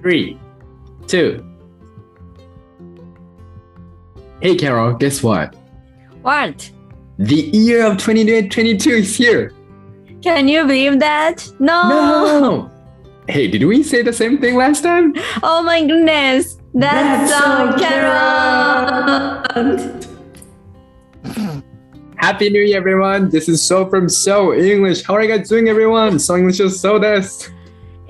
three, two. Hey, Carol, guess what? What? The year of 2022 is here. Can you believe that? No. No! Hey, did we say the same thing last time? Oh my goodness. That's, so Carol. Happy New Year, everyone. This is So from So English. How are you guys doing, everyone? So English is so this.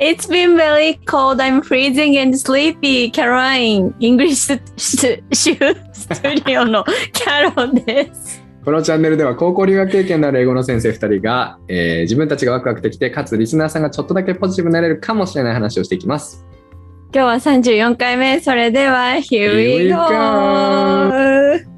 It's been very cold. I'm freezing and sleepy. Caroline, English スシュスタジオのキャロです。このチャンネルでは高校留学経験のある英語の先生2人が、えー自分たちがワクワクできて、かつリスナーさんがちょっとだけポジティブになれるかもしれない話をしていきます。今日は34回目。それでは、Here we go!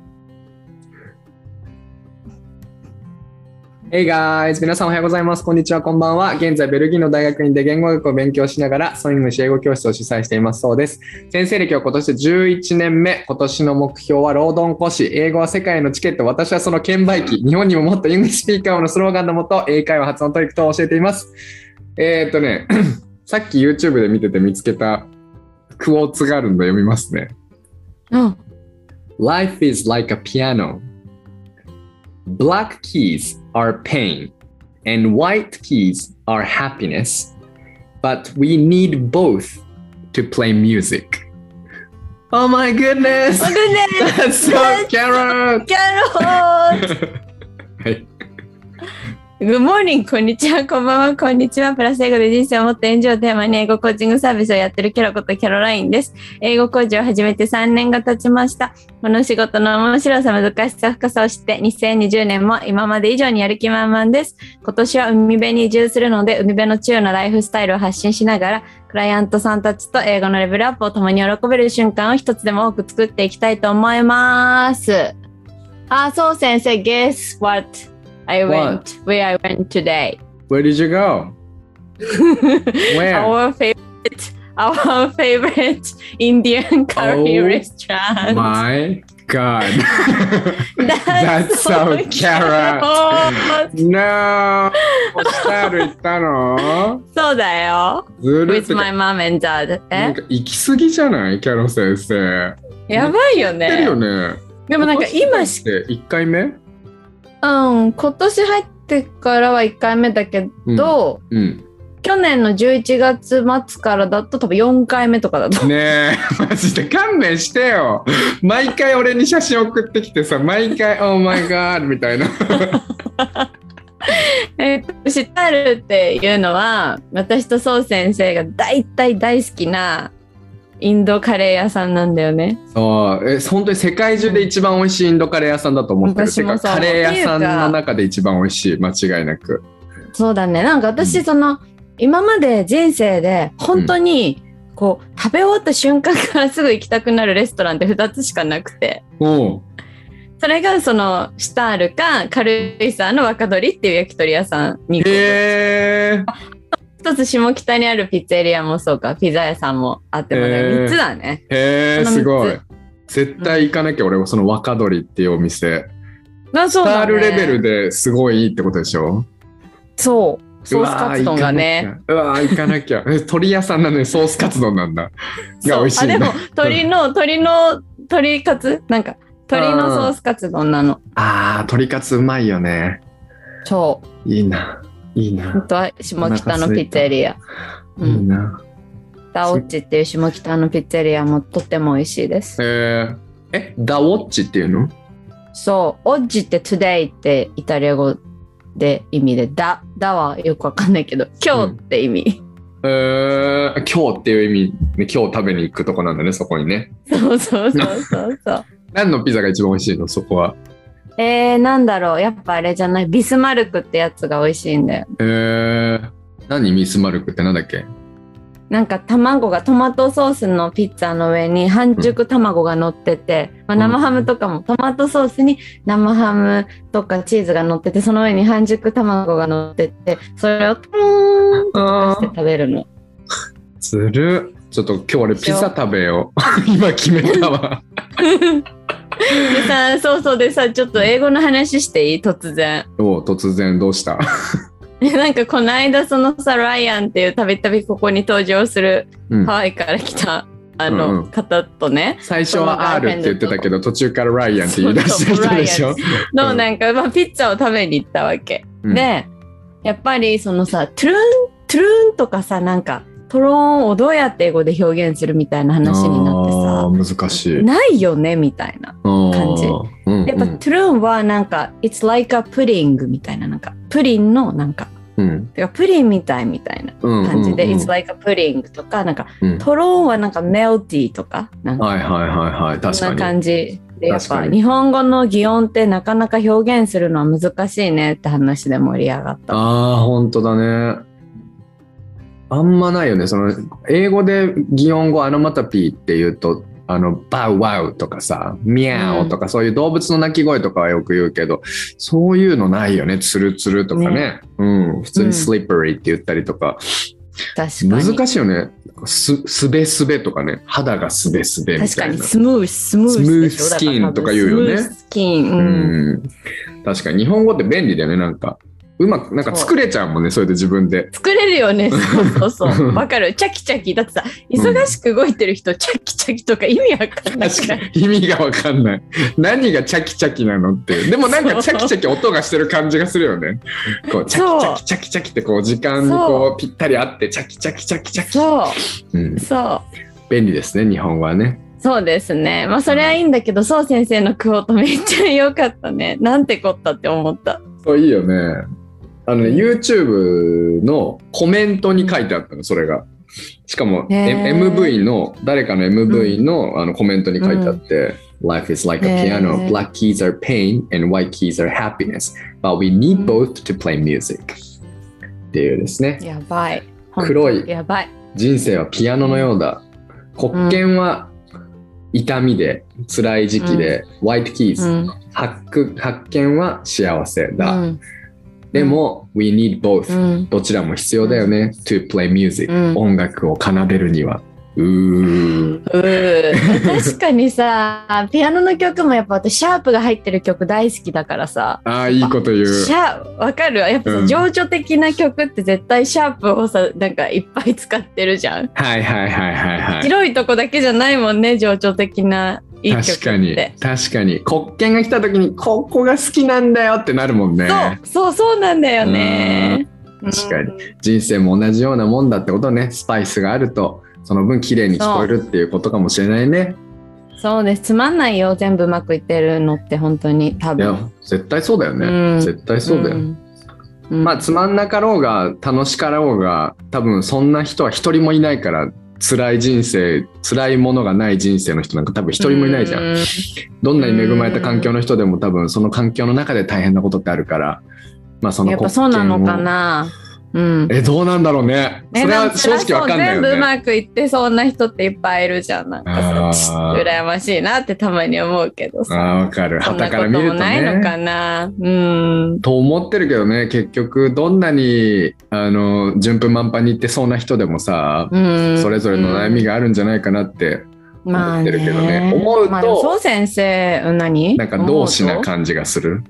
Hey guys! 皆さんおはようございます。こんにちは、こんばんは。現在、ベルギーの大学院で言語学を勉強しながら、ソイングシ英語教室を主催していますそうです。先生歴は今年で11年目。今年の目標は労働講師。英語は世界のチケット。私はその券売機。日本にももっとイングスピーカーをのスローガンのもと、英会話発音トリック等を教えています。えー、っとね、さっき YouTube で見てて見つけたクォーツがあるんで読みますね。うん。Life is like a piano. Black keys are pain and white keys are happiness. But we need both to play music. Oh my goodness! Oh goodness! That's so yes. carrot! Carrot! Good morning! こんにちは、こんばんは、こんにちは。プラス英語で人生をもっとエンジョイをテーマに英語コーチングサービスをやってるキャロことキャロラインです。英語コーチを始めて3年が経ちました。この仕事の面白さ、難しさ、深さを知って、2020年も今まで以上にやる気満々です。今年は海辺に移住するので、海辺の中なライフスタイルを発信しながら、クライアントさんたちと英語のレベルアップを共に喜べる瞬間を一つでも多く作っていきたいと思います。あ、そう先生、guess what? I What? went, where I went today. Where did you go? Where? our favorite, our favorite Indian curry Oh restaurant. My God. That's, That's so carrot. carrot. no! ホスタル行ったのそうだよ。ずるっ With て my mom and dad. えなんか行き過ぎじゃないキャロ先生。やばいよ知ってるよね。ね。でもなんか今し、って1回目 うん、今年入ってからは1回目だけど、うん。去年の11月末からだと多分4回目とかだと。ねえ、マジで勘弁してよ。毎回俺に写真送ってきてさ、毎回、オーマイガーみたいな。えっと、シタルっていうのは私とそう先生が大体大好きなインドカレー屋さんなんだよね。そう、え、本当に世界中で一番美味しいインドカレー屋さんだと思ってる。私もカレー屋さんの中で一番美味しい、間違いなく。そうだねなんか私その、今まで人生で本当にこう食べ終わった瞬間からすぐ行きたくなるレストランって2つしかなくてそれがそのシタールかカルイサーの若鳥っていう焼き鳥屋さんにえ。一つ下北にあるピッツェリアもそうかピザ屋さんもあってもねへー3つだね。へえ、すごい。絶対行かなきゃ、俺もその若鳥っていうお店。あそうだねスタールレベルですごいいいってことでしょ？そう。ソースカツ丼がね。うわー行かなきゃ。うわー行かなきゃえ鶏屋さんなのにソースカツ丼なんだ。が美味しいあでも鶏の 鶏の鶏カツ？なんか鶏のソースカツ丼なの。ああ、鶏カツうまいよね。そう。いいな。いいな。本当は下北のピッツェリア。ういいん。な。ダオッチっていう下北のピッツェリアもとっても美味しいです。えー、え、ダウォッチっていうの？そう。オッジって today ってイタリア語で意味で、だ、だはよくわかんないけど、今日って意味。えー、今日っていう意味、ね、今日食べに行くとこなんだね、そこにね。そうそうそうそうそう。何のピザが一番美味しいの？そこは。えー、なんだろう。やっぱあれじゃない？ビスマルクってやつが美味しいんだよ。えー、何ミスマルクってなんだっけ？なんか卵がトマトソースのピッツァの上に半熟卵が乗ってて、まあ、生ハムとかもトマトソースに生ハムとかチーズが乗っててその上に半熟卵が乗っててそれをトローンとして食べるの。ずるちょっと今日俺ピザ食べよう。今決めたわ。でさそうそうでさちょっと英語の話していい？突然。おう突然どうした？なんかこの間そのさライアンっていうたびたびここに登場するうん。ハワイから来たあのん方とね、最初は R って言ってたけど、途中からライアンって言い出した人でしょ？のなんか、まあ、ピッツァを食べに行ったわけ。うん。でやっぱりそのさトゥルントゥルンとかさなんかトローンをどうやって英語で表現するみたいな話になってあさー難しい。ないよねみたいな。感じうんやっぱトゥルンはなんか、It's like a pudding みたいななんかプリンのなんかうんてかプリンみたいみたいなうん感じで、うんうん It's like a pudding とかなんかうんトローンはなんか melty とかなんかはいはいはいはい。確そんなかに。感じでやっぱ日本語の擬音ってなかなか表現するのは難しいねって話で盛り上がった。ああ、本当だね。あんまないよね。その、英語で擬音語アノマタピーって言うと、あの、バウワウとかさ、ミャオとか、そういう動物の鳴き声とかはよく言うけど、そういうのないよね。ツルツルとかね。うん。普通にスリッパリーって言ったりとか。確かに。難しいよね。す、すべすべとかね。肌がすべすべみ確かにたいな。スムース、スムースムーススキンとか言うよねスムーススキン。ううん。ん。確かに日本語って便利だよね。なんか、うまく、なんか作れちゃうもんね。それで自分で。作れるよね。そうそうそう。わかる。チャキチャキ。だってさ、忙しく動いてる人、チャキチャキとか意味わかんない。確かに意味がわかんない。何がチャキチャキなのって。でもなんかチャキチャキ音がしてる感じがするよね。こうチャキチャキチャキチャキってこう時間にこうぴったり合ってチャキチャキチャキチャキ。そう。うん、そう。便利ですね、日本語はね。そうですね。まあそれはいいんだけど、そう先生のクオートめっちゃ良かったね。なんてこったって思った。そういいよね。あのね、YouTube のコメントに書いてあったの、それが。しかも、MV の、誰かの MV の,、あのコメントに書いてあって、Life is like a へ piano. ー Black keys are pain and white keys are happiness. But we need both to play music. っていうですね。やばい。黒いやばい。人生はピアノのようだ。黒鍵は痛みで、辛い時期で、white keys、発見は幸せだ。うんでも、we need both、うん。どちらも必要だよね。to play music、うん音楽を奏でるには。うー。確かにさ、ピアノの曲もやっぱ私、シャープが入ってる曲大好きだからさ。ああ、いいこと言う。シャーわかる？やっぱさ、うん情緒的な曲って絶対シャープをさ、なんかいっぱい使ってるじゃん。はいはいはいはいはい。広いとこだけじゃないもんね、情緒的ないい。確かに。確かに。黒鍵が来た時にここが好きなんだよってなるもんね。そう、そうそうなんだよね。ん。確かに。うん人生も同じようなもんだってことね。スパイスがあるとその分綺麗に聞こえるっていうことかもしれないね。そうです。つまんないよ、全部うまくいってるのって本当に多いや分。絶対そうだよね、うん。絶対そうだよ、ん。うん。まあつまんなかろうが楽しかろうが多分そんな人は一人もいないから辛い人生辛いものがない人生の人なんか多分一人もいないじゃん、うどんなに恵まれた環境の人でも多分その環境の中で大変なことってあるから。まあそのやっぱそうなのかな。うん。えどうなんだろうねそれは正直わかんないよ全部うねまくいってそんな人っていっぱいいるじゃん。なんかさ羨ましいなってたまに思うけどあさ。ーわかるそんな旗こともから見るとねないのかな。うん。と思ってるけどね結局どんなにあの順風満帆にいってそうな人でもさ、うん。それぞれの悩みがあるんじゃないかなってまあ思ってるけどねね思うとまあそう先生、うん何？なんか同志な感じがする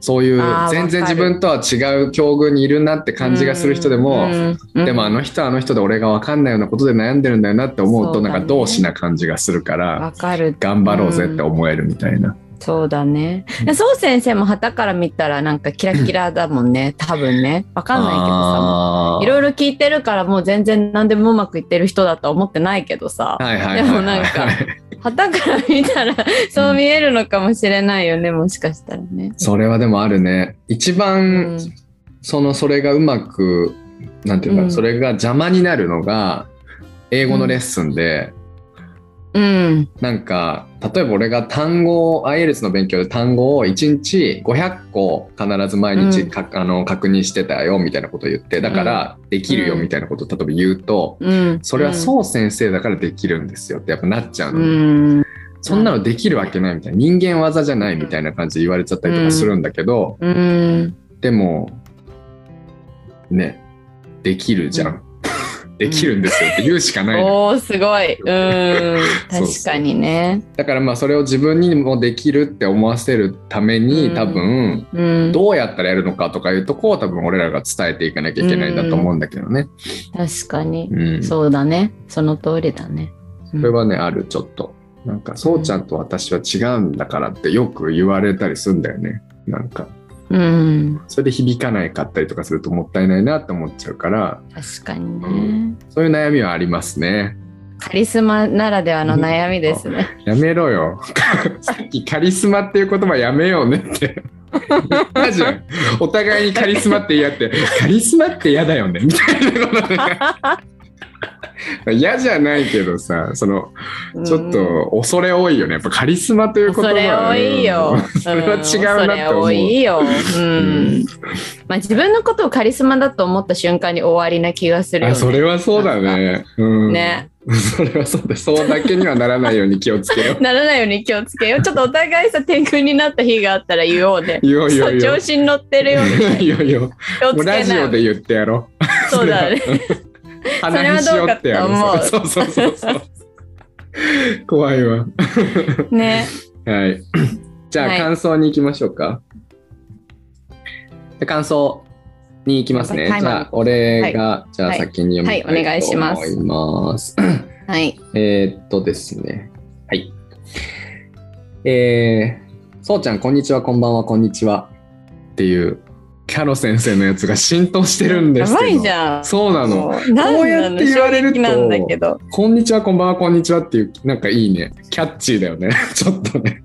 そういう全然自分とは違う境遇にいるなって感じがする人でも、でもあの人はあの人で俺が分かんないようなことで悩んでるんだよなって思うとなんか同志な感じがするからわかる。頑張ろうぜって思えるみたいな。そうだね。そう先生も旗から見たらなんかキラキラだもんね。多分ね。わかんないけどさ。いろいろ聞いてるからもう全然何でもうまくいってる人だとは思ってないけどさ。でもなんか 旗から見たらそう見えるのかもしれないよね、もしかしたらね。それはでもあるね。一う番んそのそれがうまくなんていうか、うんそれが邪魔になるのが英語のレッスンで、うん。なんか例えば俺が単語を IELTS の勉強で単語を1日500個必ず毎日か、あの確認してたよみたいなことを言ってだからできるようんみたいなことを例えば言うと、うん。それはそう先生だからできるんですよってやっぱなっちゃうの、うん。そんなのできるわけないみたいな。人間技じゃないみたいな感じで言われちゃったりとかするんだけど、うん。でもねできるじゃん、できるんですよって言うしかないの、おーすごい。うんそうそう確かにね。だからまあそれを自分にもできるって思わせるためにうん多分うんどうやったらやるのかとかいうとこを多分俺らが伝えていかなきゃいけないんだと思うんだけどね。確かに。うん、そそうだね。その通りだね。うんれはねあるちょっと。なんかそうちゃんと私は違うんだからってよく言われたりするんだよね。なんかうん。それで響かないかったりとかするともったいないなって思っちゃうから確かにね。うんそういう悩みはありますね。カリスマならではの悩みですね。やめろよ。さっきカリスマっていう言葉やめようねって。言ったじゃん。お互いにカリスマって言い合って、カリスマって嫌だよねみたいなことで。嫌じゃないけどさ、その、ちょっと恐れ多いよね。やっぱカリスマという言葉それ多いよ。それは違うなって思う。それ多いよ。ううんん。まあ自分のことをカリスマだと思った瞬間に終わりな気がするね。それはそうだね。うん。ね。それはそうだ。そうだけにはならないように気をつけよう。ならないように気をつけよう。ちょっとお互いさ、天狗になった日があったら言おうね。いよいよいよ。そう調子に乗ってるよ うにいよいよ。気をもうラ。ジオで言ってやろう。そうだね。話しようってやろそうそうそうそうそう。怖いわ。ね。はい。じゃあ、はい感想に行きましょうか。で感想に行きますね。じゃあ、俺が、じゃあはい先に読みたいとはいお願いします思い。はい。えーっとですね。はい。えー、そうちゃん、こんにちは、こんばんは、こんにちは。っていう、キャロ先生のやつが浸透してるんですけど。やばいじゃん。そうなの。こうやって言われると衝撃なんだけど。こんにちは、こんばんは、こんにちはっていう、なんかいいね。キャッチーだよね。ちょっとね。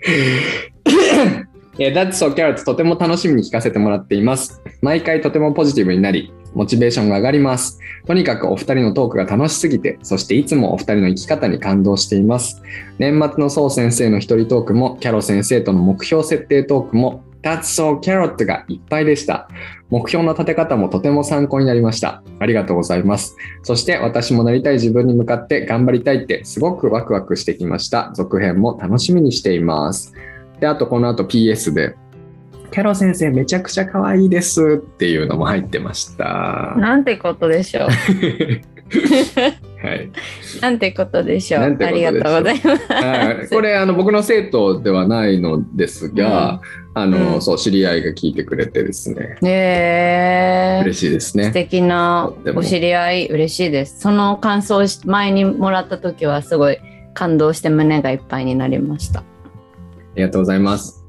えー、That's So Carrot とても楽しみに聞かせてもらっています。毎回とてもポジティブになり、モチベーションが上がります。とにかくお二人のトークが楽しすぎて、そしていつもお二人の生き方に感動しています。年末のそう先生の一人トークも、キャロ先生との目標設定トークも、That's So Carrot がいっぱいでした。目標の立て方もとても参考になりました。ありがとうございます。そして私もなりたい自分に向かって頑張りたいってすごくワクワクしてきました。続編も楽しみにしています。で、あとこの後 PS で、キャロ先生めちゃくちゃ可愛いですっていうのも入ってました。なんてことでしょう。はい。なんてことでしょう。ありがとうございます。はいこれあの僕の生徒ではないのですが、あの、うんそう知り合いが聞いてくれてですね、ねえ。嬉しいです素ね。敵なお知り合い嬉しいです。その感想を前にもらった時はすごい感動して胸がいっぱいになりました。ありがとうございます。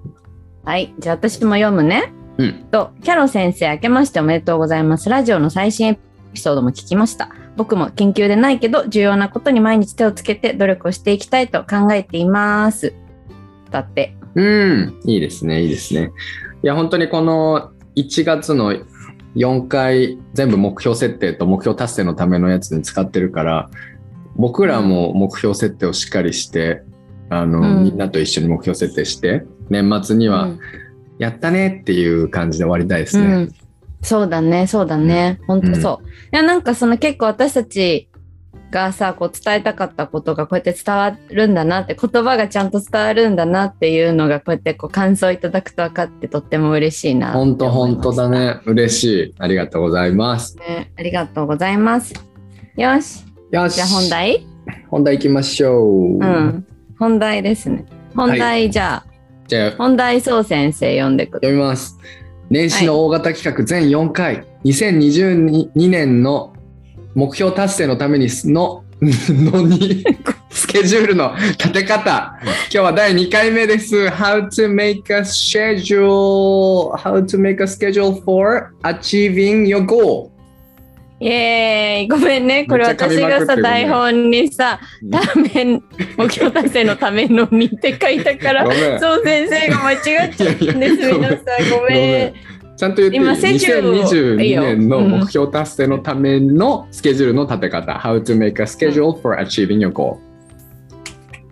はい、じゃあ私も読むね。うん。と、キャロ先生、明けましておめでとうございます。ラジオの最新エピソードも聞きました。僕も研究でないけど、重要なことに毎日手をつけて努力をしていきたいと考えています。だって。うん、いいですね、いいですね。いや、本当にこの1月の4回、全部目標設定と目標達成のためのやつに使ってるから、僕らも目標設定をしっかりして、あの、うんみんなと一緒に目標設定して、年末には、うんやったねっていう感じで終わりたいですね。うん、そうだね、そうだね。本当そう。いや、なんかその結構私たちがさ、こう伝えたかったことがこうやって伝わるんだなって、言葉がちゃんと伝わるんだなっていうのがこうやってこう感想いただくと分かってとっても嬉しいな本当本当だ。ね。嬉しい。ありがとうございます。ねありがとうございます。よし、よし。じゃあ本題？本題行きましょう。うん。本題ですね。本題、じゃあ、じゃあ、本題そう先生読んでくだ読みます。年始の大型企画全4回、2022年の目標達成のためにののにスケジュールの立て方。今日は第2回目です。How to make a schedule, how to make a schedule for achieving your goal. イエーイごめんね。これ私がさ、台本にさ、うんため、目標達成のためのにって書いたから。そう先生が間違っちゃったんです。皆さん、ごめん。ちゃんと言っていい今スケジュールを2022いいよ年の目標達成のためのスケジュールの立て方。How to make a schedule for achieving your goal.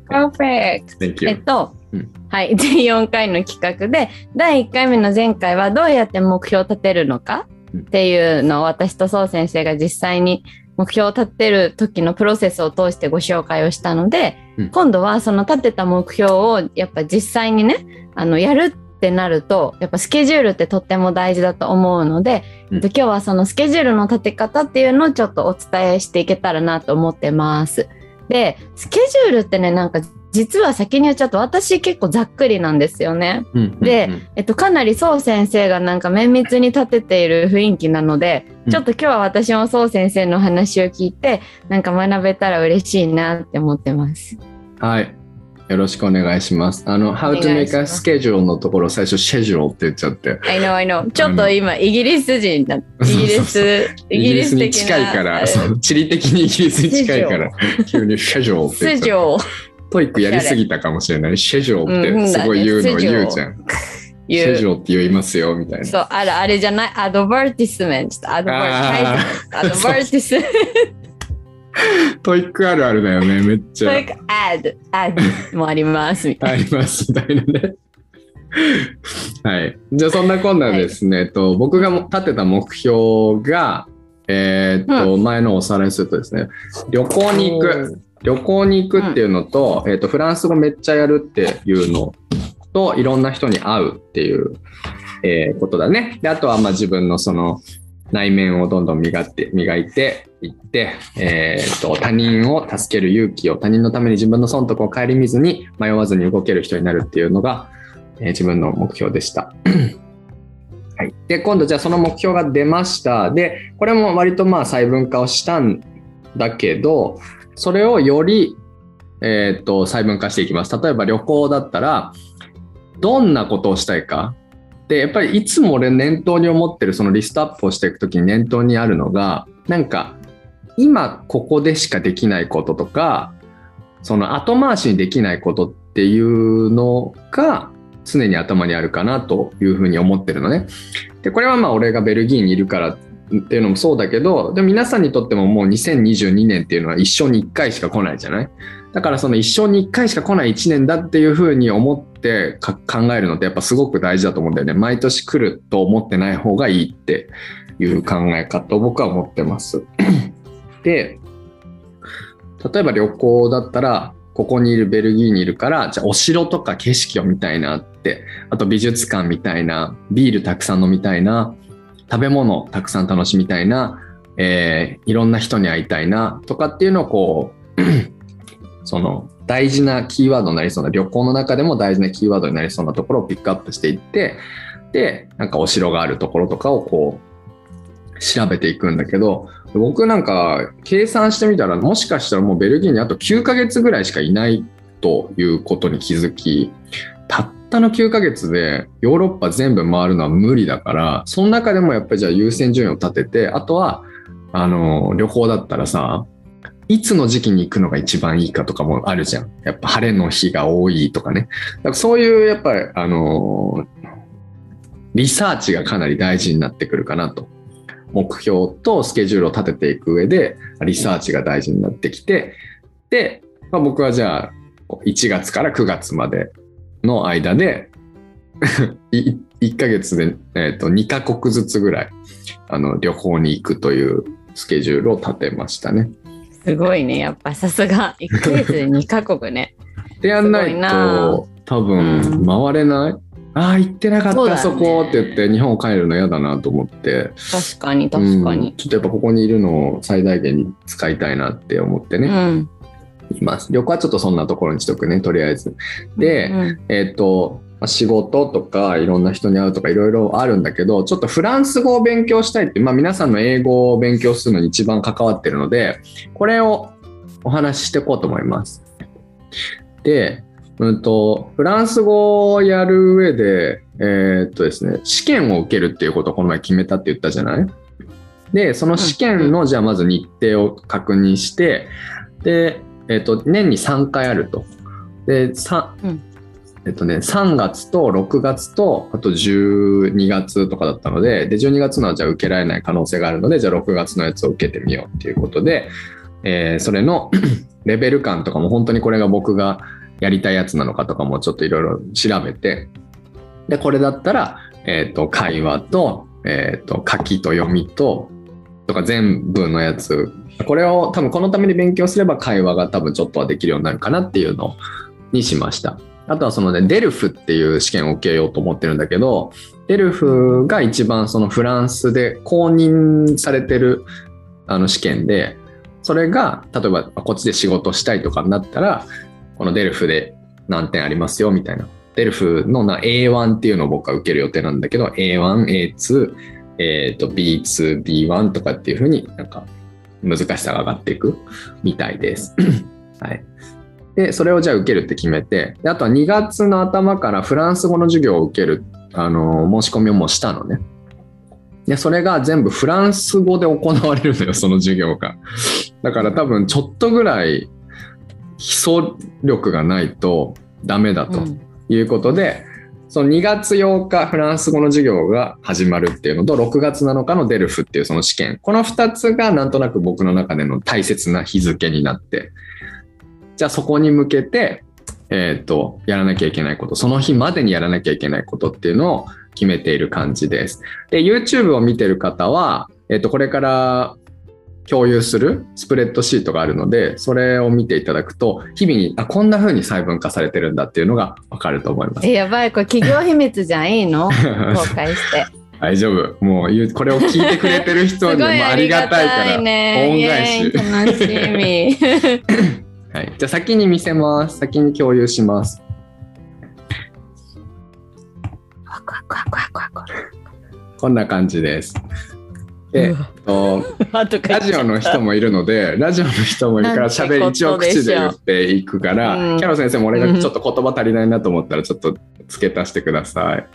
Perfect! Thank え you. っと、うんはい、全4回の企画で、第1回目の前回はどうやって目標を立てるのかうんっていうのを私とそう先生が実際に目標を立てる時のプロセスを通してご紹介をしたので、うん今度はその立てた目標をやっぱ実際にね、あの、やるってなるとやっぱスケジュールってとっても大事だと思うので、うん今日はそのスケジュールの立て方っていうのをちょっとお伝えしていけたらなと思ってます。でスケジュールってねなんか実は先に言っちゃうと私結構ざっくりなんですよね。うんでうんえっと、かなり宋先生がなんか綿密に立てている雰囲気なので、うんちょっと今日は私も宋先生の話を聞いてなんか学べたら嬉しいなって思ってます。はい。よろしくお願いします。あの、How お to make し a schedule のところ最初 schedule って言っちゃって。I know, I know. ちょっと今イギリス人だ。イギリス、イギリスに的な。近いから、地理的にイギリスに近いから、急に schedule って言っちゃう。 TOEIC やりすぎたかもしれない。schedule ってすごい言うのうん言うじゃん。言う。schedule って言いますよ、みたいな。そう、あれ、あれじゃない、 advertisement。adver あー advertisement TOEIC あるあるだよね、めっちゃ。なんか、アド、アドもあります、みたいあります、みたいなね。はい。じゃあそんなこんなですね、えっと、僕が立てた目標が、えーっと、前のおさらいするとですね、旅行な。に行く。旅行に行くっていうのと、えーっと、フランス語めっちゃやるっていうのと、いろんな人に会うっていう、えーことだね。で、あとはまあ自分のその内面をどんどん磨って、磨いていって、えーっと、他人を助ける勇気を、他人のために自分の損得を顧みずに、迷わずに動ける人になるっていうのが、えー自分の目標でした。はい。で、今度じゃあその目標が出ました。で、これも割とまあ細分化をしたんだけど、それをより、えーと、細分化していきます。例えば旅行だったら、どんなことをしたいか。で、やっぱりいつも俺念頭に思ってるそのリストアップをしていくときに念頭にあるのが、なんか、今ここでしかできないこととか、その後回しにできないことっていうのが常に頭にあるかなというふうに思ってるのね。で、これはまあ俺がベルギーにいるからっていうのもそうだけど、でも皆さんにとってももう2022年っていうのは一生に一回しか来ないじゃない？だからその一生に一回しか来ない一年だっていうふうに思って考えるのってやっぱすごく大事だと思うんだよね。毎年来ると思ってない方がいいっていう考え方を僕は思ってます。で、例えば旅行だったら、ここにいるベルギーにいるから、じゃあお城とか景色を見たいなって、あと美術館みたいな、ビールたくさん飲みたいな、食べ物をたくさん楽しみたいな、えーいろんな人に会いたいなとかっていうのをこう、その大事なキーワードになりそうな旅行の中でも大事なキーワードになりそうなところをピックアップしていってでなんかお城があるところとかをこう調べていくんだけど僕なんか計算してみたらもしかしたらもうベルギーにあと9ヶ月ぐらいしかいないということに気づきたったの9ヶ月でヨーロッパ全部回るのは無理だからその中でもやっぱりじゃあ優先順位を立ててあとはあの旅行だったらさいつの時期に行くのが一番いいかとかもあるじゃん。やっぱ晴れの日が多いとかね。だからそういうやっぱり、あのリサーチがかなり大事になってくるかなと。目標とスケジュールを立てていく上で、リサーチが大事になってきて、で、まあ、僕はじゃあ、1月から9月までの間で、い1ヶ月で、えー、と2カ国ずつぐらいあの旅行に行くというスケジュールを立てましたね。すごいね。やっぱさすが。1ヶ月で2カ国ね。でやんないと多分うん回れない、ああ行ってなかった、そねそこって言って日本帰るの嫌だなと思って確かに、確かうんに。ちょっとやっぱここにいるのを最大限に使いたいなって思ってね、うん。います。旅行はちょっとそんなところにしとくねとりあえず。で、うんえっ、とまあ仕事とかいろんな人に会うとかいろいろあるんだけどちょっとフランス語を勉強したいって、まあ、皆さんの英語を勉強するのに一番関わってるのでこれをお話ししていこうと思います。で、うんと、フランス語をやる上で、えーっとですね、試験を受けるっていうことをこの前決めたって言ったじゃない？で、その試験の、じゃあまず日程を確認して、で、えーっと、年に3回あると。で、さうんえっとね、3月と6月と、あと12月とかだったので、で、12月のはじゃあ受けられない可能性があるので、じゃあ6月のやつを受けてみようっていうことで、えーそれの レベル感とかも本当にこれが僕がやりたいやつなのかとかもちょっといろいろ調べて、で、これだったら、えっ、と、会話と、えっ、と、書きと読みと、とか全部のやつ、これを多分このために勉強すれば会話が多分ちょっとはできるようになるかなっていうのにしました。あとはそのね、デルフっていう試験を受けようと思ってるんだけど、デルフが一番そのフランスで公認されてるあの試験で、それが例えばこっちで仕事したいとかになったら、このデルフで何点ありますよみたいな。デルフの A1 っていうのを僕は受ける予定なんだけど、A1、A2、えっ、と B2、B1 とかっていうふうになんか難しさが上がっていくみたいです。はい。で、それをじゃあ受けるって決めて、であとは2月の頭からフランス語の授業を受ける、あの、申し込みをもうしたのね。で、それが全部フランス語で行われるのよ、その授業が。だから多分ちょっとぐらい基礎力がないとダメだとうんいうことで、その2月8日フランス語の授業が始まるっていうのと6月7日のデルフっていうその試験。この2つがなんとなく僕の中での大切な日付になってじゃあそこに向けてえっ、とやらなきゃいけないことその日までにやらなきゃいけないことっていうのを決めている感じです。で YouTube を見てる方は、えっとこれから共有するスプレッドシートがあるのでそれを見ていただくと日々にあこんな風に細分化されてるんだっていうのがわかると思いますえ、やばい、これ企業秘密じゃん、いいの？公開して。大丈夫。もうこれを聞いてくれてる人にもありがたいから、ね。恩返し楽しみ。はい。じゃあ先に見せます。先に共有します。こんな感じです。で、ラジオの人もいるので、ラジオの人もいるからなんて喋り一応口で言っていくから、うん。キャロ先生も俺がちょっと言葉足りないなと思ったらちょっと付け足してください。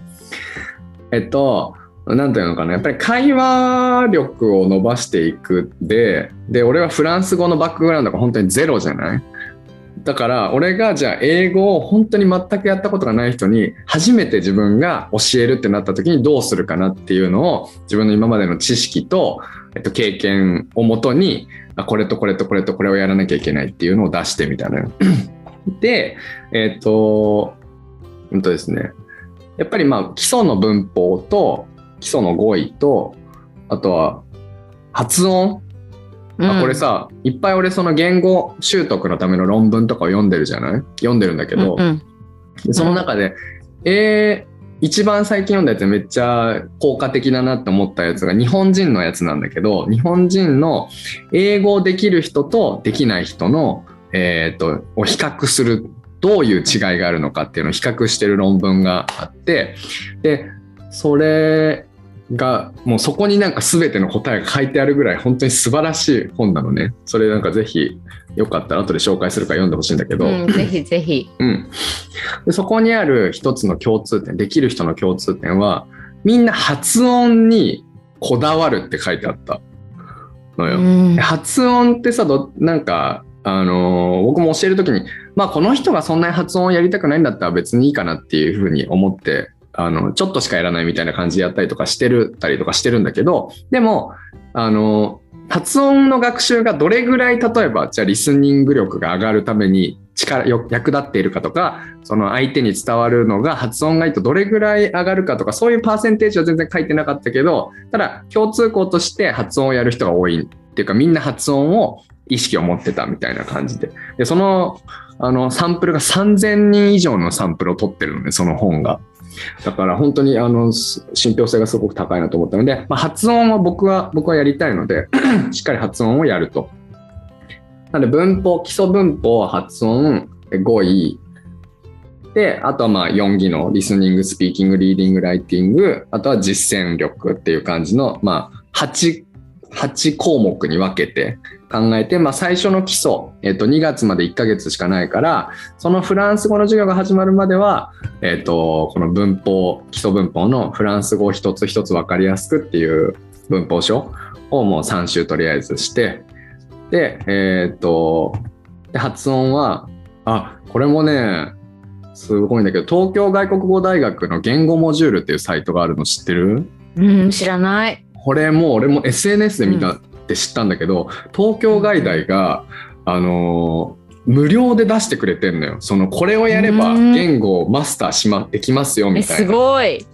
えっと、なんていうのかな、やっぱり会話力を伸ばしていくで、で、俺はフランス語のバックグラウンドが本当にゼロじゃない？だから俺がじゃあ英語を本当に全くやったことがない人に初めて自分が教えるってなった時にどうするかなっていうのを自分の今までの知識と、えっと、経験をもとにあこれとこれとこれとこれをやらなきゃいけないっていうのを出してみたのよ。でえっとうんとですねやっぱりまあ基礎の文法と基礎の語彙とあとは発音あこれさ、いっぱい俺その言語習得のための論文とかを読んでるじゃない？読んでるんだけど、うんうん。でその中で、えー一番最近読んだやつでめっちゃ効果的だなって思ったやつが日本人のやつなんだけど日本人の英語できる人とできない人の、えー、とを比較するどういう違いがあるのかっていうのを比較してる論文があってでそれがもうそこになんか全ての答えが書いてあるぐらい本当に素晴らしい本なのねそれなんかぜひよかったら後で紹介するから読んでほしいんだけど、うん、ぜひぜひ。うん、でそこにある一つの共通点できる人の共通点はみんな発音にこだわるって書いてあったのよ。うんで発音ってさどなんか、あのー僕も教える時にまあこの人がそんなに発音をやりたくないんだったら別にいいかなっていうふうに思ってあのちょっとしかやらないみたいな感じでやったりとかしてるたりとかしてるんだけどでもあの発音の学習がどれぐらい例えばじゃあリスニング力が上がるために力役立っているかとかその相手に伝わるのが発音がいいとどれぐらい上がるかとかそういうパーセンテージは全然書いてなかったけどただ共通項として発音をやる人が多いっていうかみんな発音を意識を持ってたみたいな感じででそのあのサンプルが3000人以上のサンプルを取ってるのでその本が。だから本当にあの信憑性がすごく高いなと思ったので、まあ、発音は僕は僕はやりたいので しっかり発音をやると。なので文法基礎文法発音え語彙。であとはまあ4技能。リスニングスピーキングリーディングライティングあとは実践力っていう感じの、まあ、8, 8項目に分けて考えて、まあ、最初の基礎、えっと2月まで1ヶ月しかないからそのフランス語の授業が始まるまではえっ、と、この文法、基礎文法のフランス語を一つ一つ分かりやすくっていう文法書をもう3週とりあえずして、で、えっ、と、で発音は、あ、これもね、すごいんだけど、東京外国語大学の言語モジュールっていうサイトがあるの知ってる？うん、知らない。これもう俺も SNS で見たって知ったんだけど、東京外大が、あのー無料で出してくれてんのよ。そのこれをやればうん言語をマスターしまできますよみたいな。ごい。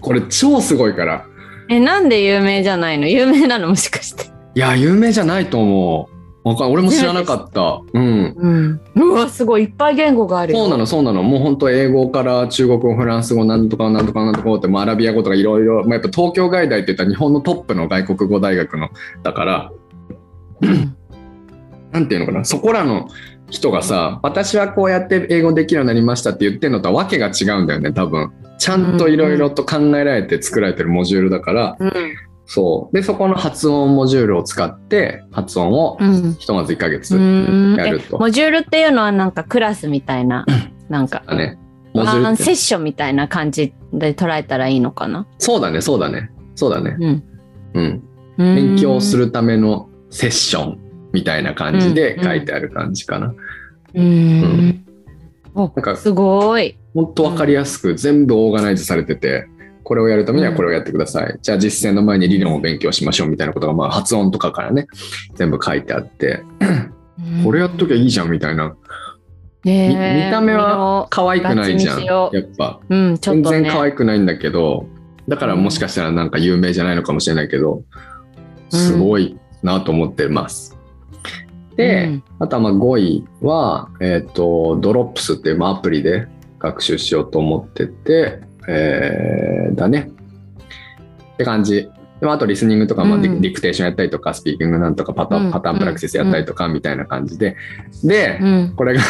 これ超すごいから。え、なんで有名じゃないの？有名なの？もしかして。いや、有名じゃないと思う。わかん俺も知らなかった。うん。うん。うわ、すごい。いっぱい言語があるよ。そうなの、そうなの。もう本当英語から中国語、フランス語、なんとかなんとかなんとかって、もうアラビア語とかいろいろ、まあ、やっぱ東京外大って言ったら日本のトップの外国語大学の、だから、うんなんていうのかな、そこらの人がさ、私はこうやって英語できるようになりましたって言ってるのとはわけが違うんだよね、多分。ちゃんといろいろと考えられて作られてるモジュールだから、うん。そう。で、そこの発音モジュールを使って、発音をうん。ひとまず1ヶ月うんやると。モジュールっていうのはなんかクラスみたいな、なんか、だね。モジュールセッションみたいな感じで捉えたらいいのかな？そうだね、そうだね。そうだね。うん。うん。勉勉強す。るためのセッションみたいな感じで書いてある感じかな。うん。おなんかすごい。もっとわかりやすく全部オーガナイズされてて、これをやるためにはこれをやってください。じゃあ実践の前に理論を勉強しましょうみたいなことが、まあ発音とかからね、全部書いてあって、これやっときゃいいじゃんみたいな。ね見た目は可愛くないじゃん。やっぱ。うん、ね。全然可愛くないんだけど、だからもしかしたらなんか有名じゃないのかもしれないけど、すごいなと思ってます。で、うんあとはまあ5位は、えっ、と、 Drops っていうまあアプリで学習しようと思ってて、えーだね。って感じ。でもあとリスニングとか、まあ、ディクテーションやったりとか、スピーキングなんとかパタ pattern practice やったりとか、みたいな感じで。で、うん。これが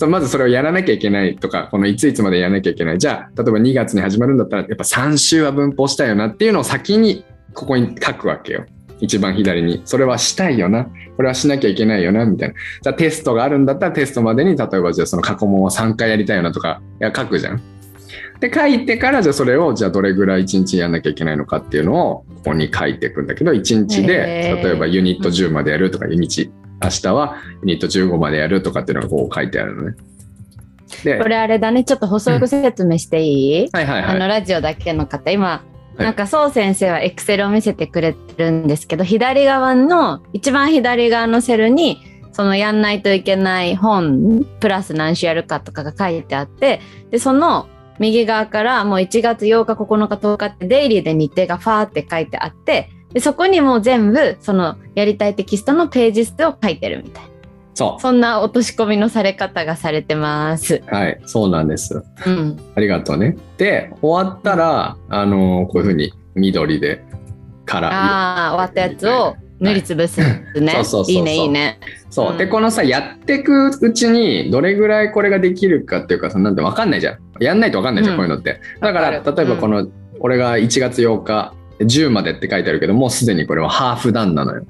まずそれをやらなきゃいけないとか、このいついつまでやらなきゃいけない。じゃあ、例えば2月に始まるんだったら、やっぱ3週は文法したいよなっていうのを先にここに書くわけよ。一番左に。それはしたいよな。これはしなきゃいけないよな、みたいな。じゃあテストがあるんだったらテストまでに、例えばじゃあその過去問を3回やりたいよなとか、いや書くじゃん。で、書いてから、じゃあそれを、じゃあどれぐらい1日やんなきゃいけないのかっていうのを、ここに書いていくんだけど、1日で、例えばユニット10までやるとか、ユニット、明日はユニット15までやるとかっていうのがこう書いてあるのね。で、これあれだね、ちょっと補足説明していい、はいはいはい。あのラジオだけの方、今、い。なんかそう先生はエクセルを見せてくれてるんですけど、左側の、一番左側のセルに、そのやんないといけない本、プラス何週やるかとかが書いてあって、で、その右側からもう1月8日、9日、10日ってデイリーで日程がファーって書いてあって、でそこにもう全部そのやりたいテキストのページ数を書いてるみたいな。そそんな落とし込みのされ方がされてます。う。はい、そうなんです。うん。ありがとうね。で、終わったら、あのこういうふうに緑で、から、ああ、終わったやつを塗りつぶすね。そうそうそうそういいね、いいね。そうう。んで、このさ、やってくうちに、どれぐらいこれができるかっていうかさ、なんてわかんないじゃん。やんないとわかんないじゃん、うんこういうのって。だから、例えばこの、俺が1月8日、10までって書いてあるけど、もうすでにこれはハーフダンなのよ。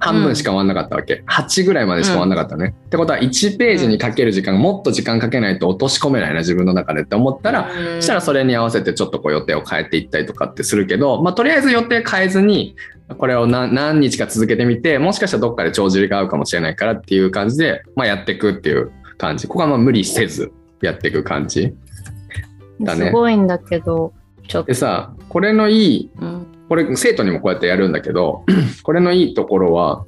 半分しか終わんなかったわけ。8ぐらいまでしか終わんなかったのね。ってことは、1ページにかける時間、もっと時間かけないと落とし込めないな、自分の中でって思ったら、そしたらそれに合わせてちょっとこう予定を変えていったりとかってするけど、まあ、とりあえず予定変えずに、これを何何日か続けてみて、もしかしたらどっかで帳尻が合うかもしれないからっていう感じで、まあ、やっていくっていう感じ。ここはまあ無理せずやっていく感じ。だねすごいんだけど、ちょっとで。さ、これのいい、うんこれ生徒にもこうやってやるんだけど、これのいいところは、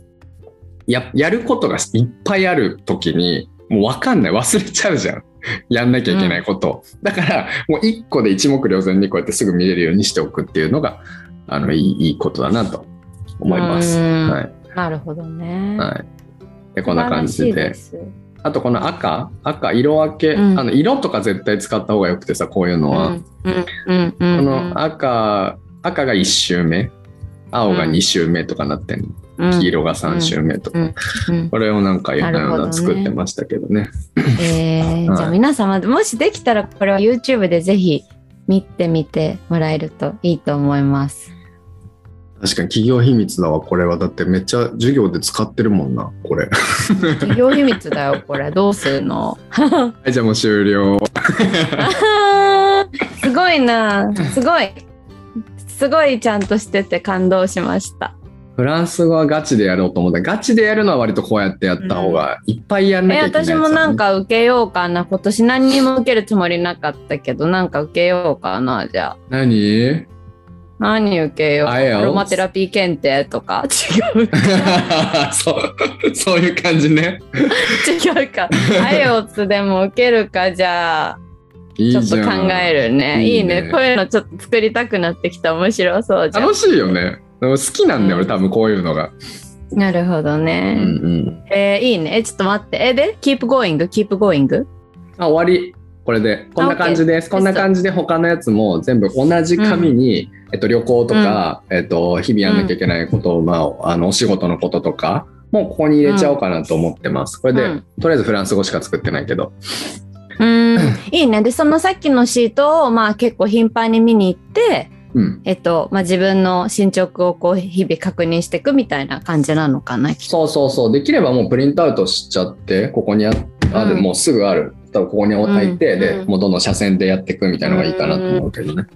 ややることがいっぱいある時に、もう分かんない。忘れちゃうじゃん。やんなきゃいけないことを。だから、もう一個で一目瞭然にこうやってすぐ見れるようにしておくっていうのが、あの、いいいいことだなと思います。うん。はい。なるほどね。はい。で、こんな感じで。あと、この赤、赤、色分け、うん。あの、色とか絶対使った方がよくてさ、こういうのは。うん。うん。うん。この赤、赤が1周目、青が2周目とかなってんの？うん。黄色が3周目とか。これをなんかいろんな作ってましたけどね。えーはい。じゃあ皆様もしできたらこれは YouTube でぜひ見てみてもらえるといいと思います。確かに企業秘密だわ、これは。だってめっちゃ授業で使ってるもんな、これ。企業秘密だよ これどうするの？はい、じゃあもう終了。すごいなすごいすごいちゃんとしてて感動しました。フランス語はガチでやろうと思った。ガチでやるのは割とこうやってやった方がいっぱいやんなえきゃいけないやつだね、私もなんか受けようかな今年何にも受けるつもりなかったけどなんか受けようかなじゃあ何？何受けよう？アロマテラピー検定とか？違う そう、そういう感じね。違うか。アイオツでも受けるか、じゃあ、ちょっと。考えるね。いいねねこういうのちょっと作りたくなってきた。面白そうじゃん。楽しいよね。好きなんだよ、うん俺多分こういうのが。なるほどうんね。うん。えーいいね。え、ちょっと待って。え、で、keep going, keep going? あ、終わり。これで。こんな感じです。こんな感じで他のやつも全部同じ紙に、えっと、旅行とか、えっと、日々やんなきゃいけないことを、まあ、あの、お仕事のこととか、もうここに入れちゃおうかなと思ってます。これで、うんとりあえずフランス語しか作ってないけど。うん、いいね。で、そのさっきのシートを、まあ結構頻繁に見に行って、うん。えっと、まあ自分の進捗をこう日々確認していくみたいな感じなのかな。そうそうそう。できればもうプリントアウトしちゃって、ここにあある、うんもうすぐある。多分ここに置いて、うん。で、うん。もうどんどん斜線でやっていくみたいなのがいいかなと思うけどね。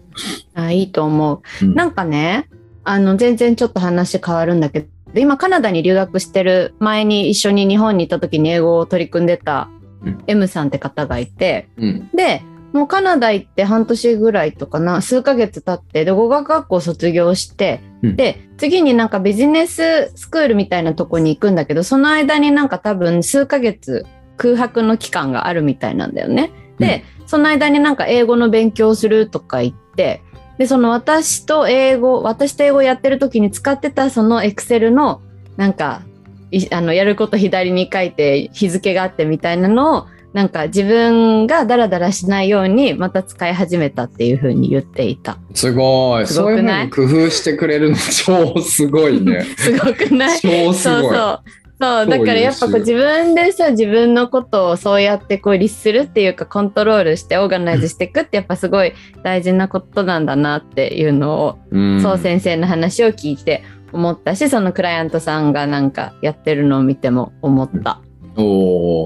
あいいと思う。うん。なんかね、あの、全然ちょっと話変わるんだけど、今カナダに留学してる前に一緒に日本にいた時に英語を取り組んでたうん。M さんって方がいて、うん。で、もうカナダ行って半年ぐらいとかな、数ヶ月経って、で、語学学校卒業して、うん。で、次になんかビジネススクールみたいなとこに行くんだけど、その間になんか多分数ヶ月空白の期間があるみたいなんだよね。で、その間になんか英語の勉強するとか言って、で、その私と英語、私と英語やってる時に使ってたそのエクセルのなんか、いあの、やること左に書いて日付があってみたいなのを、なんか自分がダラダラしないようにまた使い始めたっていうふうに言っていた。すごい。すそうい？うふうごくないに工夫してくれるの超すごいね。すごくない？超すごい。そうそう。そうだからやっぱこう自分でさ自分のことをそうやってこう律するっていうかコントロールしてオーガナイズしていくってやっぱすごい大事なことなんだなっていうのを、うんそう先生の話を聞いて思ったしそのクライアントさんがなんかやってるのを見ても思った。お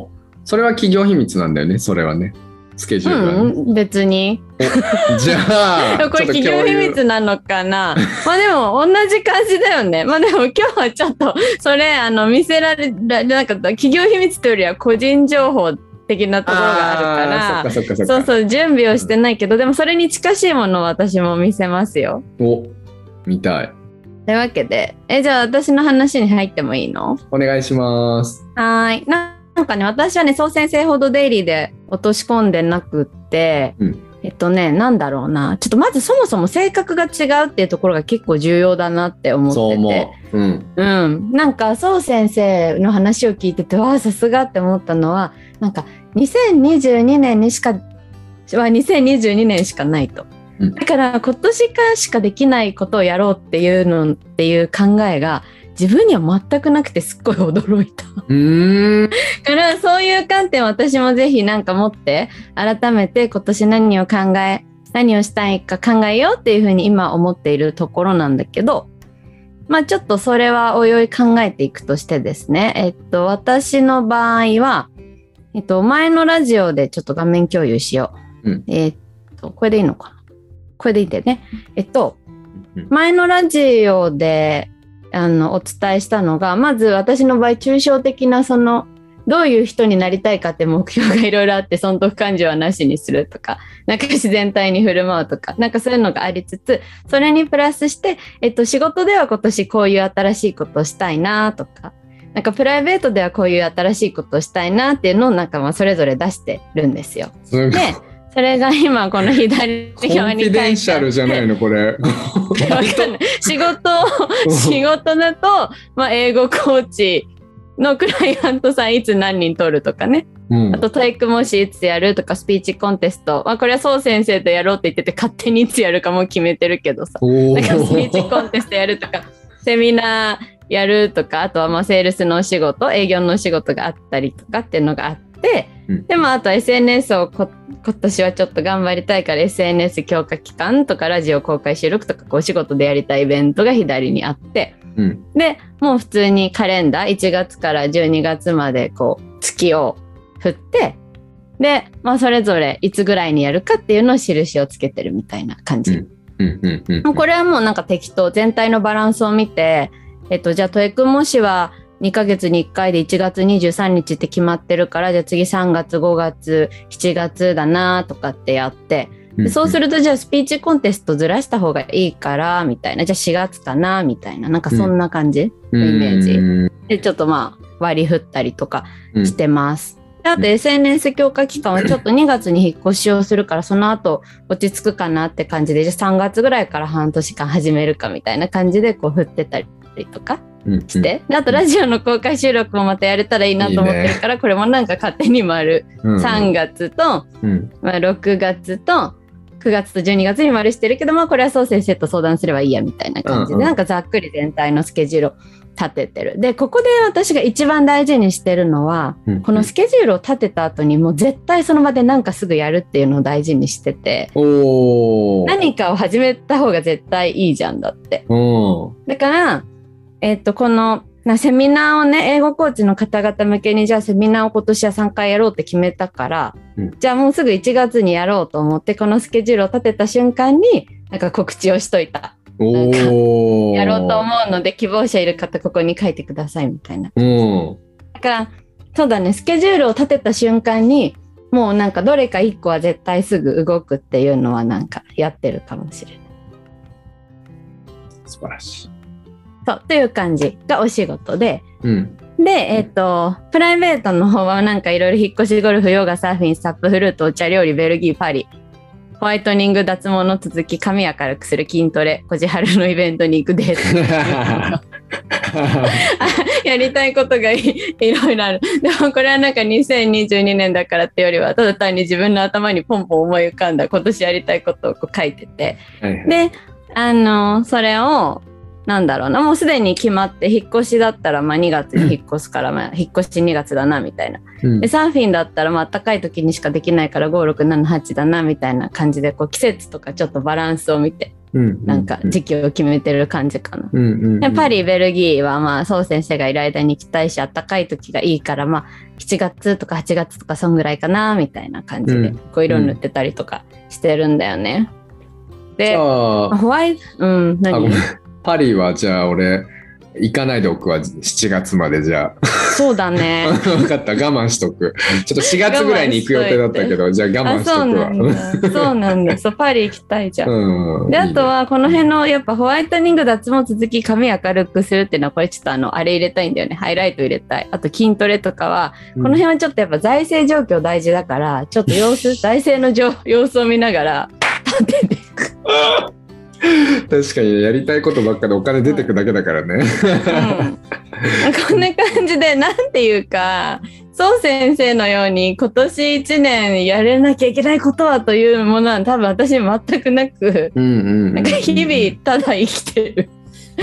お。それは企業秘密なんだよね、それはね。スケジュールはね。うん、別に。じゃあ、これ企業秘密なのかな？まあでも同じ感じだよね。まあでも今日はちょっとそれあの見せられなかった企業秘密というよりは個人情報的なところがあるからそうそう準備をしてないけどでもそれに近しいものを私も見せますよ。お、見たい。というわけでえじゃあ私の話に入ってもいいの？お願いします。はーいななんかね私はね総先生ほどデイリーで落とし込んでなくって、うんえっとねなんだろうなちょっとまずそもそも性格が違うっていうところが結構重要だなって思っててそう思う。うん。うん、なんかそう先生の話を聞いててわあさすがって思ったのはなんか2022年にしかは2022年しかないと。うんだから今年からしかできないことをやろうっていうのっていう考えが自分には全くなくてすっごい驚いた。からそういう観点を私もぜひなんか持って改めて今年何を考え何をしたいか考えようっていうふうに今思っているところなんだけどまあちょっとそれはおいおい考えていくとしてですね。えっと私の場合はえっと前のラジオでちょっと画面共有しよう、うん。えっとこれでいいのかな？これでいいんだよね。えっとうん。前のラジオであのお伝えしたのがまず私の場合抽象的なそのどういう人になりたいかって目標がいろいろあって損得感情はなしにするとかなんか自然体に振る舞うとかなんかそういうのがありつつそれにプラスして、えっと、仕事では今年こういう新しいことをしたいなとかなんかプライベートではこういう新しいことをしたいなっていうのをなんかまあそれぞれ出してるんですよ。す。でそれが今この左コンフ側に書いて。あィデンシャルじゃないの、これ。仕事を仕事だと、まあ、英語コーチのクライアントさんいつ何人取るとかね。うん。あと体育模試いつやるとかスピーチコンテスト、まあ、これはそう先生とやろうって言ってて勝手にいつやるかもう決めてるけどさ。おなんかスピーチコーンテストやるとかセミナーやるとかあとはまあセールスのお仕事営業のお仕事があったりとかっていうのがあって、うん。でもあと SNS をこ今年はちょっと頑張りたいから SNS 強化期間とかラジオ公開収録とかこうお仕事でやりたいイベントが左にあって。うん。でもう普通にカレンダー1月から12月までこう月を振ってで、まあ、それぞれいつぐらいにやるかっていうのを印をつけてるみたいな感じ。これはもうなんか適当。全体のバランスを見て、えっと、じゃあトエクモシは2ヶ月に1回で1月23日って決まってるからじゃあ次3月5月7月だなとかってやってでそうする。るとじゃあスピーチコンテストずらした方がいいからみたいな。じゃあ4月かなみたいな。なんかそんな感じ、イメージ。うん。でちょっとまあ割り振ったりとかうん。してます。であとうん。SNS 強化期間はちょっと2月に引っ越しをするからその後落ち着くかなって感じでじゃあ3月ぐらいから半年間始めるかみたいな感じでこう振ってたりとかうんして、であとラジオの公開収録もまたやれたらいいなと思ってるからこれもなんか勝手に丸、うん。3月と、うん。まあ、6月と9月と12月に丸してるけどまあこれはそう先生と相談すればいいやみたいな感じで、うんうん。なんかざっくり全体のスケジュールを立ててる。でここで私が一番大事にしてるのはうん。このスケジュールを立てた後にもう絶対その場でなんかすぐやるっていうのを大事にしてて何かを始めた方が絶対いいじゃんだって。うん。だから、えっと、この、なセミナーをね、英語コーチの方々向けに、じゃあセミナーを今年は3回やろうって決めたから、うんじゃあもうすぐ1月にやろうと思って、このスケジュールを立てた瞬間に、なんか告知をしといた。やろうと思うので、希望者いる方、ここに書いてくださいみたいな。うんだから、そうだね、スケジュールを立てた瞬間に、もうなんかどれか1個は絶対すぐ動くっていうのはなんかやってるかもしれない。素晴らしいそう、という感じがお仕事で、うんで、えっ、と、プライベートの方はなんかいろいろ引っ越しゴルフ、ヨガ、サーフィン、サップフルート、お茶料理、ベルギー、パリ、ホワイトニング、脱毛の続き、髪明るくする筋トレ、こじはるのイベントに行くデート。やりたいことがいいろいろある。でもこれはなんか2022年だからってよりは、ただ単に自分の頭にポンポン思い浮かんだ今年やりたいことをこう書いてて。はいはいで、あの、それを、なんだろうな、もうすでに決まって、引っ越しだったら、まあ2月に引っ越すから、まあ引っ越し2月だな、みたいな。うん。で、サーフィンだったら、まあ暖かい時にしかできないから、5、6、7、8だな、みたいな感じで、こう季節とかちょっとバランスを見て、うん。なんか時期を決めてる感じかな。うんうんうん。でパリ、ベルギーはまあ、そう先生がいる間に行きたいし、暖かい時がいいから、まあ、7月とか8月とか、そんぐらいかな、みたいな感じでうん、こう色塗ってたりとかしてるんだよね。で、じゃあホワイト、うん、何？パリはじゃあ俺行かないでおくわ7月までじゃそうだねあ。分かった我慢しとくちょっと4月ぐらいに行く予定だったけどじゃあ我慢あ、しとくわそうなんだ。そうなんだ。そう、パリ行きたいじゃん。うんで、あとは、この辺の、やっぱホワイトニング脱毛続き髪明るくするっていうのは、これちょっとあの、あれ入れたいんだよね。ハイライト入れたい。あと筋トレとかは、この辺はちょっとやっぱ財政状況大事だから、ちょっと様子、財政の状様子を見ながら、立てていく。確かにやりたいことばっかでお金出てくだけだからね。うん、こんな感じで、なんていうか、そう先生のように今年1年やれなきゃいけないことはというものは多分私全くなく、うんうんうんなんか日々ただ生きてる。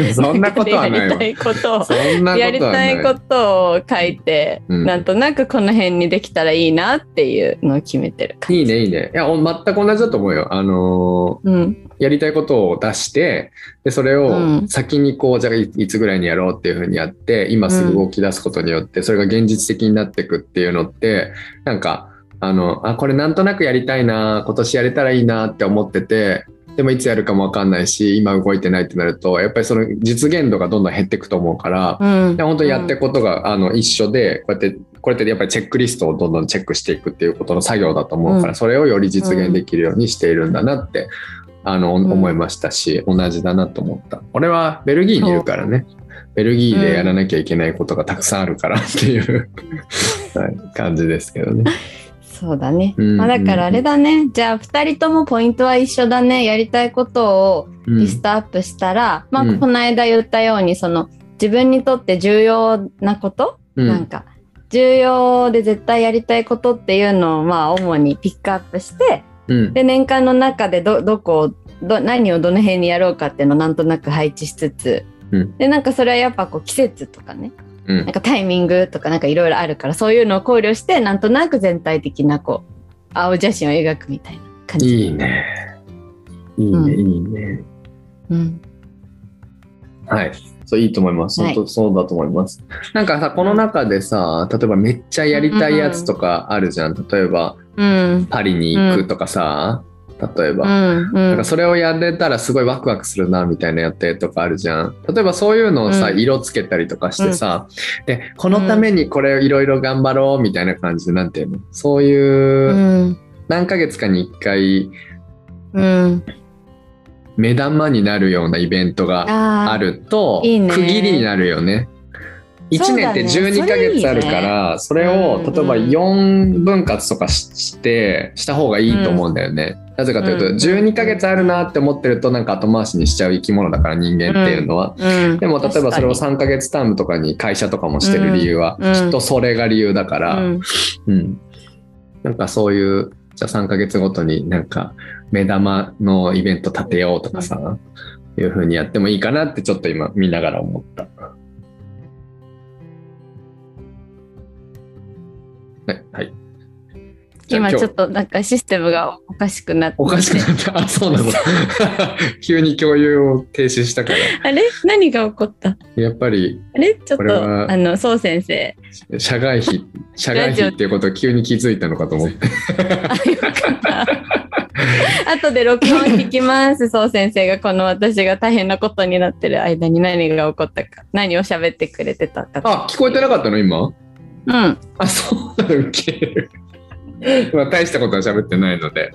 そんなことはないわやりた。いことを。やりたいことを書いて、うんなんとなくこの辺にできたらいいなっていうのを決めてる感じ。いいねいいね。いやお全く同じだと思うよ。あのーうん、やりたいことを出してでそれうをん先にこうじゃあいいつぐらいにやろうっていうふうにやって今すぐ動き出すことによってそれが現実的になっていくっていうのってなんかあのあこれなんとなくやりたいな今年やれたらいいなって思っててでもいつやるかもわかんないし今動いてないってなるとやっぱりその実現度がどんどん減っていくと思うから、うん。で本当にやっていくことが、あの一緒でこうやってこれってやっぱりチェックリストをどんどんチェックしていくっていうことの作業だと思うから、うん。それをより実現できるようにしているんだなって、あのん思いましたし同じだなと思った。俺はベルギーにいるからね。ベルギーでやらなきゃいけないことがたくさんあるからっていう、はい、感じですけどね。そうだね。うんまあ、だからあれだね。じゃあ2人ともポイントは一緒だね。やりたいことをうん。リストアップしたら、まうん。あこの間言ったようにその自分にとって重要なこと、うん。なんか重要で絶対やりたいことっていうのをまあ主にピックアップしてうん。で年間の中でどどこをど何をどの辺にやろうかっていうのをなんとなく配置しつつ、うん。でなんかそれはやっぱこう季節とかねうんなんかタイミングとかなんかいろいろあるからそういうのを考慮してなんとなく全体的なこう青写真を描くみたいな感じ。いいね。いいね、うんいいね。うんはい。そう、いいと思います。はい本当そうだと思います。なんかさ、この中でさ、例えばめっちゃやりたいやつとかあるじゃん。例えば、うんパリに行くとかさ、例えば。うんなんかそれをやれたらすごいワクワクするなみたいなやってとかあるじゃん。例えばそういうのをさ、うん色つけたりとかしてさ、で、このためにこれをいろいろ頑張ろうみたいな感じで、なんていうの？そういうう、ん何ヶ月かに一回うん目玉になるようなイベントがあるといいね区切りになるよね。1年ってそうだね。12ヶ月あるからそれをうん例えば4分割とかししてした方がいいと思うんだよね。なぜかというとうん12ヶ月あるなって思ってるとなんか後回しにしちゃう生き物だから人間っていうのは。うん、でも例えばそれを確か3ヶ月タームとかに会社とかもしてる理由はうん。きっとそれが理由だかにら、うん。うん、なんかそういうじゃあ3ヶ月ごとになんか目玉のイベント立てようとかさ、いう風にやってもいいかなってちょっと今見ながら思った。はい。はい、今ちょっとなんかシステムがおかしくなっておかしくなった。あ、そうなの。急に共有を停止したから。あれ？何が起こった？やっぱりあれ？ちょっとあのそう先生社外費、社外費っていうことを急に気づいたのかと思って。あよかった後で録音聞きますそう先生がこの私が大変なことになってる間に何が起こったか何を喋ってくれてたかあ、聞こえてなかったの今うんあ、そうなの、ウケる。まあ、大したことは喋ってないので。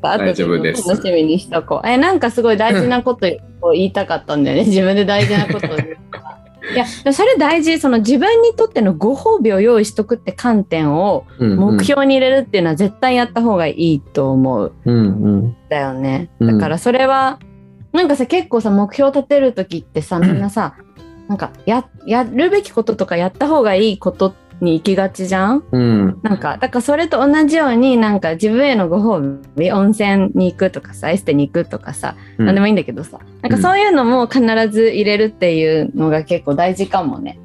大丈夫です楽しみにしとこう。え、なんかすごい大事なことを言いたかったんだよね。自分で大事なことを言。いや、それ大事。その自分にとってのご褒美を用意しとくって観点を目標に入れるっていうのは絶対やった方がいいと思う。うんうん。だよね。うんだからそれは、なんかさ、結構さ、目標立てるときってさ、みんなさ、なんかや、やるべきこととかやった方がいいことに行きがちじゃん？うん。なんか、だからそれと同じように、なんか自分へのご褒美、温泉に行くとかさ、エステに行くとかさ、うんなんでもいいんだけどさ、なんかそういうのも必ず入れるっていうのが結構大事かもね。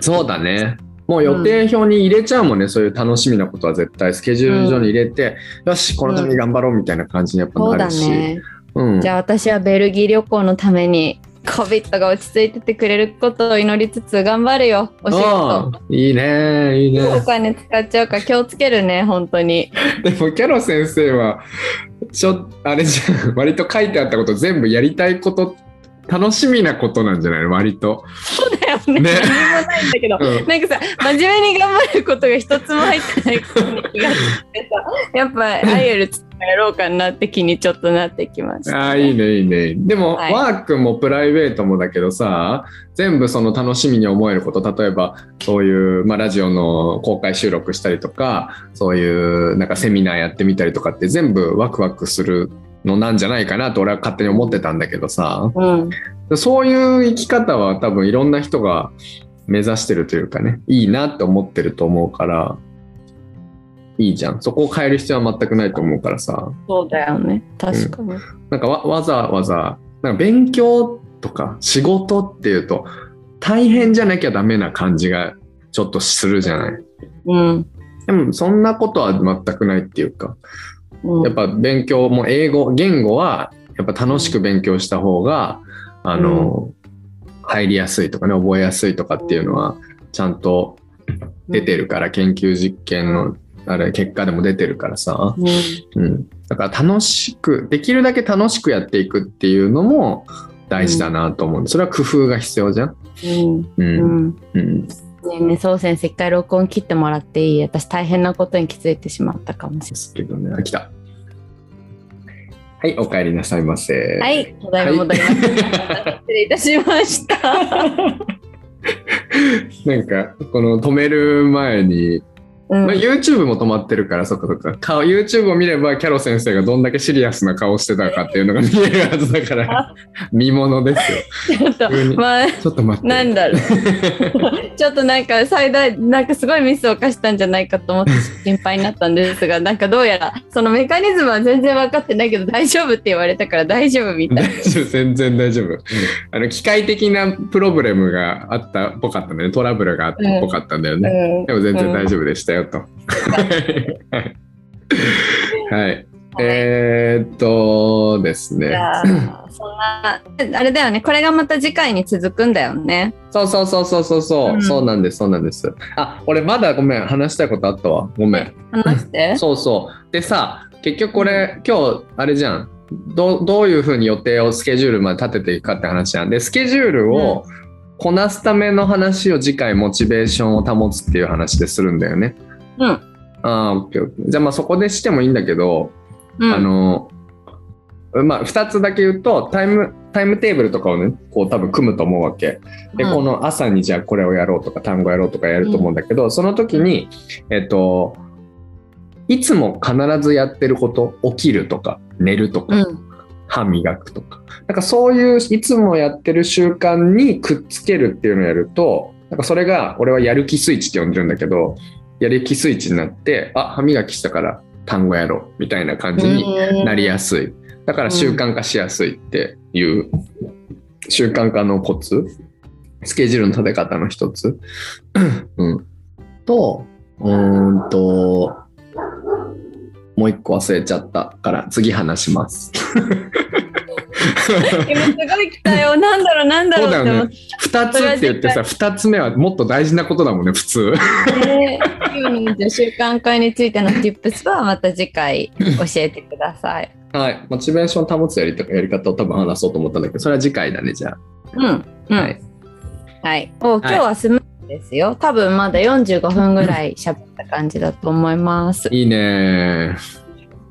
そうだね。もう予定表に入れちゃうもんね、そういう楽しみなことは絶対スケジュール上に入れて、よしこのために頑張ろうみたいな感じにやっぱなるし、ね。うんじゃあ私はベルギー旅行のために COVID が落ち着いててくれることを祈りつつ頑張るよ、お仕事。いいねいいねお金使っちゃうから気をつけるね、本当に。でもキャロ先生はちょあれじゃん割と書いてあったこと全部やりたいこと楽しみなことなんじゃないの？割と、そうだよね。ね。何もないんだけど。うん。なんかさ、真面目に頑張ることが一つも入ってない気がしてさ、やっぱ アイエルツやろうかなって気にちょっとなってきました、ああいいねいいね。でも、はい。ワークもプライベートもだけどさ全部その楽しみに思えること例えばそういう、まあ、ラジオの公開収録したりとかそういうなんかセミナーやってみたりとかって全部ワクワクするのなんじゃないかなと俺は勝手に思ってたんだけどさうん。そういう生き方は多分いろんな人が目指してるというかねいいなって思ってると思うからいいじゃんそこを変える必要は全くないと思うからさそうだよね。確かに。なんかわわざわざなんか勉強とか仕事っていうと大変じゃなきゃダメな感じがちょっとするじゃない。うん。でもそんなことは全くないっていうかうんやっぱ勉強も英語言語はやっぱ楽しく勉強した方があの、入りやすいとかね覚えやすいとかっていうのはちゃんと出てるから、研究実験のあれ結果でも出てるからさ、うん。うん、だから楽しくできるだけ楽しくやっていくっていうのも大事だなと思うそれは工夫が必要じゃん。うん。うん、ねえねえそう先生一回録音切ってもらっていい？私大変なことに気づいてしまったかもしれですけどねあ来た。はいお帰りなさいませ。ない。はい、ただいま戻りました。失礼いたしました。なんかこの止める前に、うん。まあ、YouTube も止まってるからそっかそっか。顔 YouTube を見ればキャロ先生がどんだけシリアスな顔してたかっていうのが見えるはずだから 見ものですよ。ちょっとまあちょっと待って。なんだろう。ちょっとなんか最大なんかすごいミスを犯したんじゃないかと思って心配になったんですがなんかどうやらそのメカニズムは全然分かってないけど大丈夫って言われたから大丈夫みたい大丈夫全然大丈夫、あの機械的なプロブレムがあったっぽかったんだよね。トラブルがあったっぽかったんだよね、うん。でも全然大丈夫でしたよと、はい、はい、えー、っとですね。そんなあれだよね。これがまた次回に続くんだよね。そうそうそうそうそうそう、うん。そうなんですそうなんです。あ俺まだごめん話したいことあったわ。ごめん。話して？そうそう。でさ結局これ今日あれじゃん。どうどういうふうに予定をスケジュールまで立てていくかって話じゃん。でスケジュールをこなすための話を次回モチベーションを保つっていう話でするんだよねうん。ああじゃあまあそこでしてもいいんだけど、うん。あのまあ、2つだけ言うとタイムタイムテーブルとかをねこう多分組むと思うわけ。で、うん。この朝にじゃあこれをやろうとか単語やろうとかやると思うんだけど、その時にえっといつも必ずやってること起きるとか寝るとか、うん。歯磨くとか。なんかそういういつもやってる習慣にくっつけるっていうのをやるとなんかそれが俺はやる気スイッチって呼んでるんだけどやる気スイッチになってあ歯磨きしたから単語やろうみたいな感じになりやすい。だから習慣化しやすいっていう習慣化のコツ。スケジュールの立て方の一つ、うん、とうーんともう一個忘れちゃったから次話します。今すごい来たよ。なんだろう、なんだろうって思って。2つって言ってさ2つ目はもっと大事なことだもんね普通。ね今日のじゃあ習慣化についての tips はまた次回教えてください。はい。モチベーション保つやりやり方を多分話そうと思ったんだけど、それは次回だね、じゃうん。うん。あ。は。はいい。お今日はスムーズですよ。多分まだ45分ぐらい喋った感じだと思います。いいね。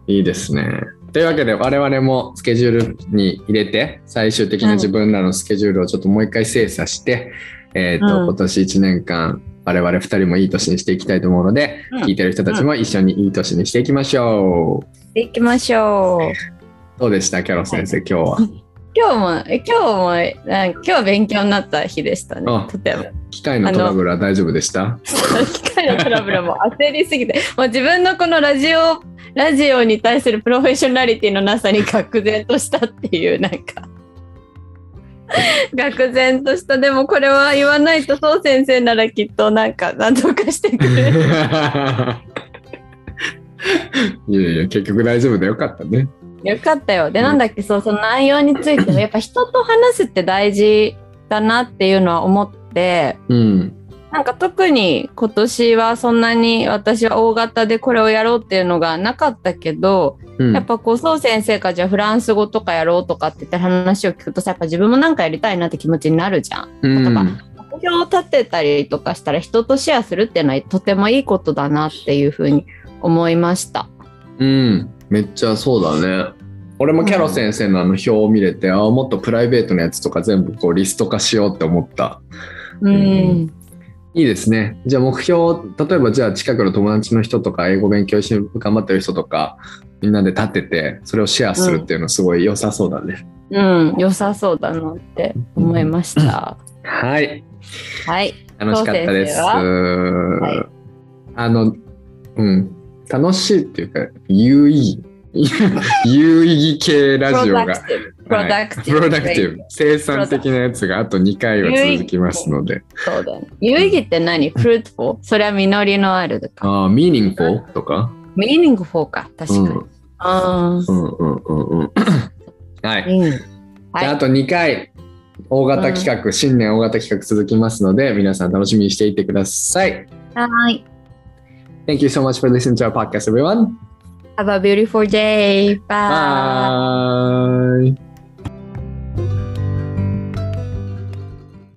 いいですね。というわけで、我々もスケジュールに入れて、最終的な自分らのスケジュールをちょっともう一回精査して、えっ、と、うん今年1年間、我々2人もいい年にしていきたいと思うので、うん聞いてる人たちも一緒にいい年にしていきましょう。行きましょう。どうでした、キャロ先生、今日は。今日も、え今日も、今日は勉強になった日でしたねあ。とても。機械のトラブルは大丈夫でした？機械のトラブルも焦りすぎて、もう自分のこのラジオ、ラジオに対するプロフェッショナリティのなさに愕然としたっていう、なんか。愕然とした。でもこれは言わないと、そう先生ならきっとなんか何とかしてくれる。いやいや、結局大丈夫でよかったね。よかったよ。で、なんだっけ、そう、その内容については、やっぱ人と話すって大事だなっていうのは思って、うん。なんか特に今年はそんなに私は大型でこれをやろうっていうのがなかったけど、うんやっぱこう、そう先生がじゃあフランス語とかやろうとかって言って話を聞くとさ、やっぱ自分もなんかやりたいなって気持ちになるじゃん。うんとか目標を立てたりとかしたら人とシェアするっていうのはとてもいいことだなっていうふうに思いました。うん、めっちゃそうだね。俺もキャロ先生のあの表を見れて、ああもっとプライベートなやつとか全部こうリスト化しようって思った。うん。んいいですね。じゃあ目標、例えばじゃあ近くの友達の人とか英語勉強し頑張ってる人とかみんなで立ててそれをシェアするっていうのすごい良さそうだね。うん、良さそうだなって思いました。はい。はい。楽しかったです。はいあの、うん、楽しいっていうか、有意義、有意義系ラジオが、 productive。productive、生産的なやつがあと2回は続きますので、そうだね。有意義って何 ?fruitful? それは実りのあるとか。ああ、 meaningful とか、meaningful か。確かに。うん、あうんうんうんうん。はい。あ。うあ、あと2回、大型企画、新年大型企画続きますので、皆さん楽しみにしていてください。はい。Thank you so much for listening to our podcast, everyone. Have a beautiful day. Bye. Bye.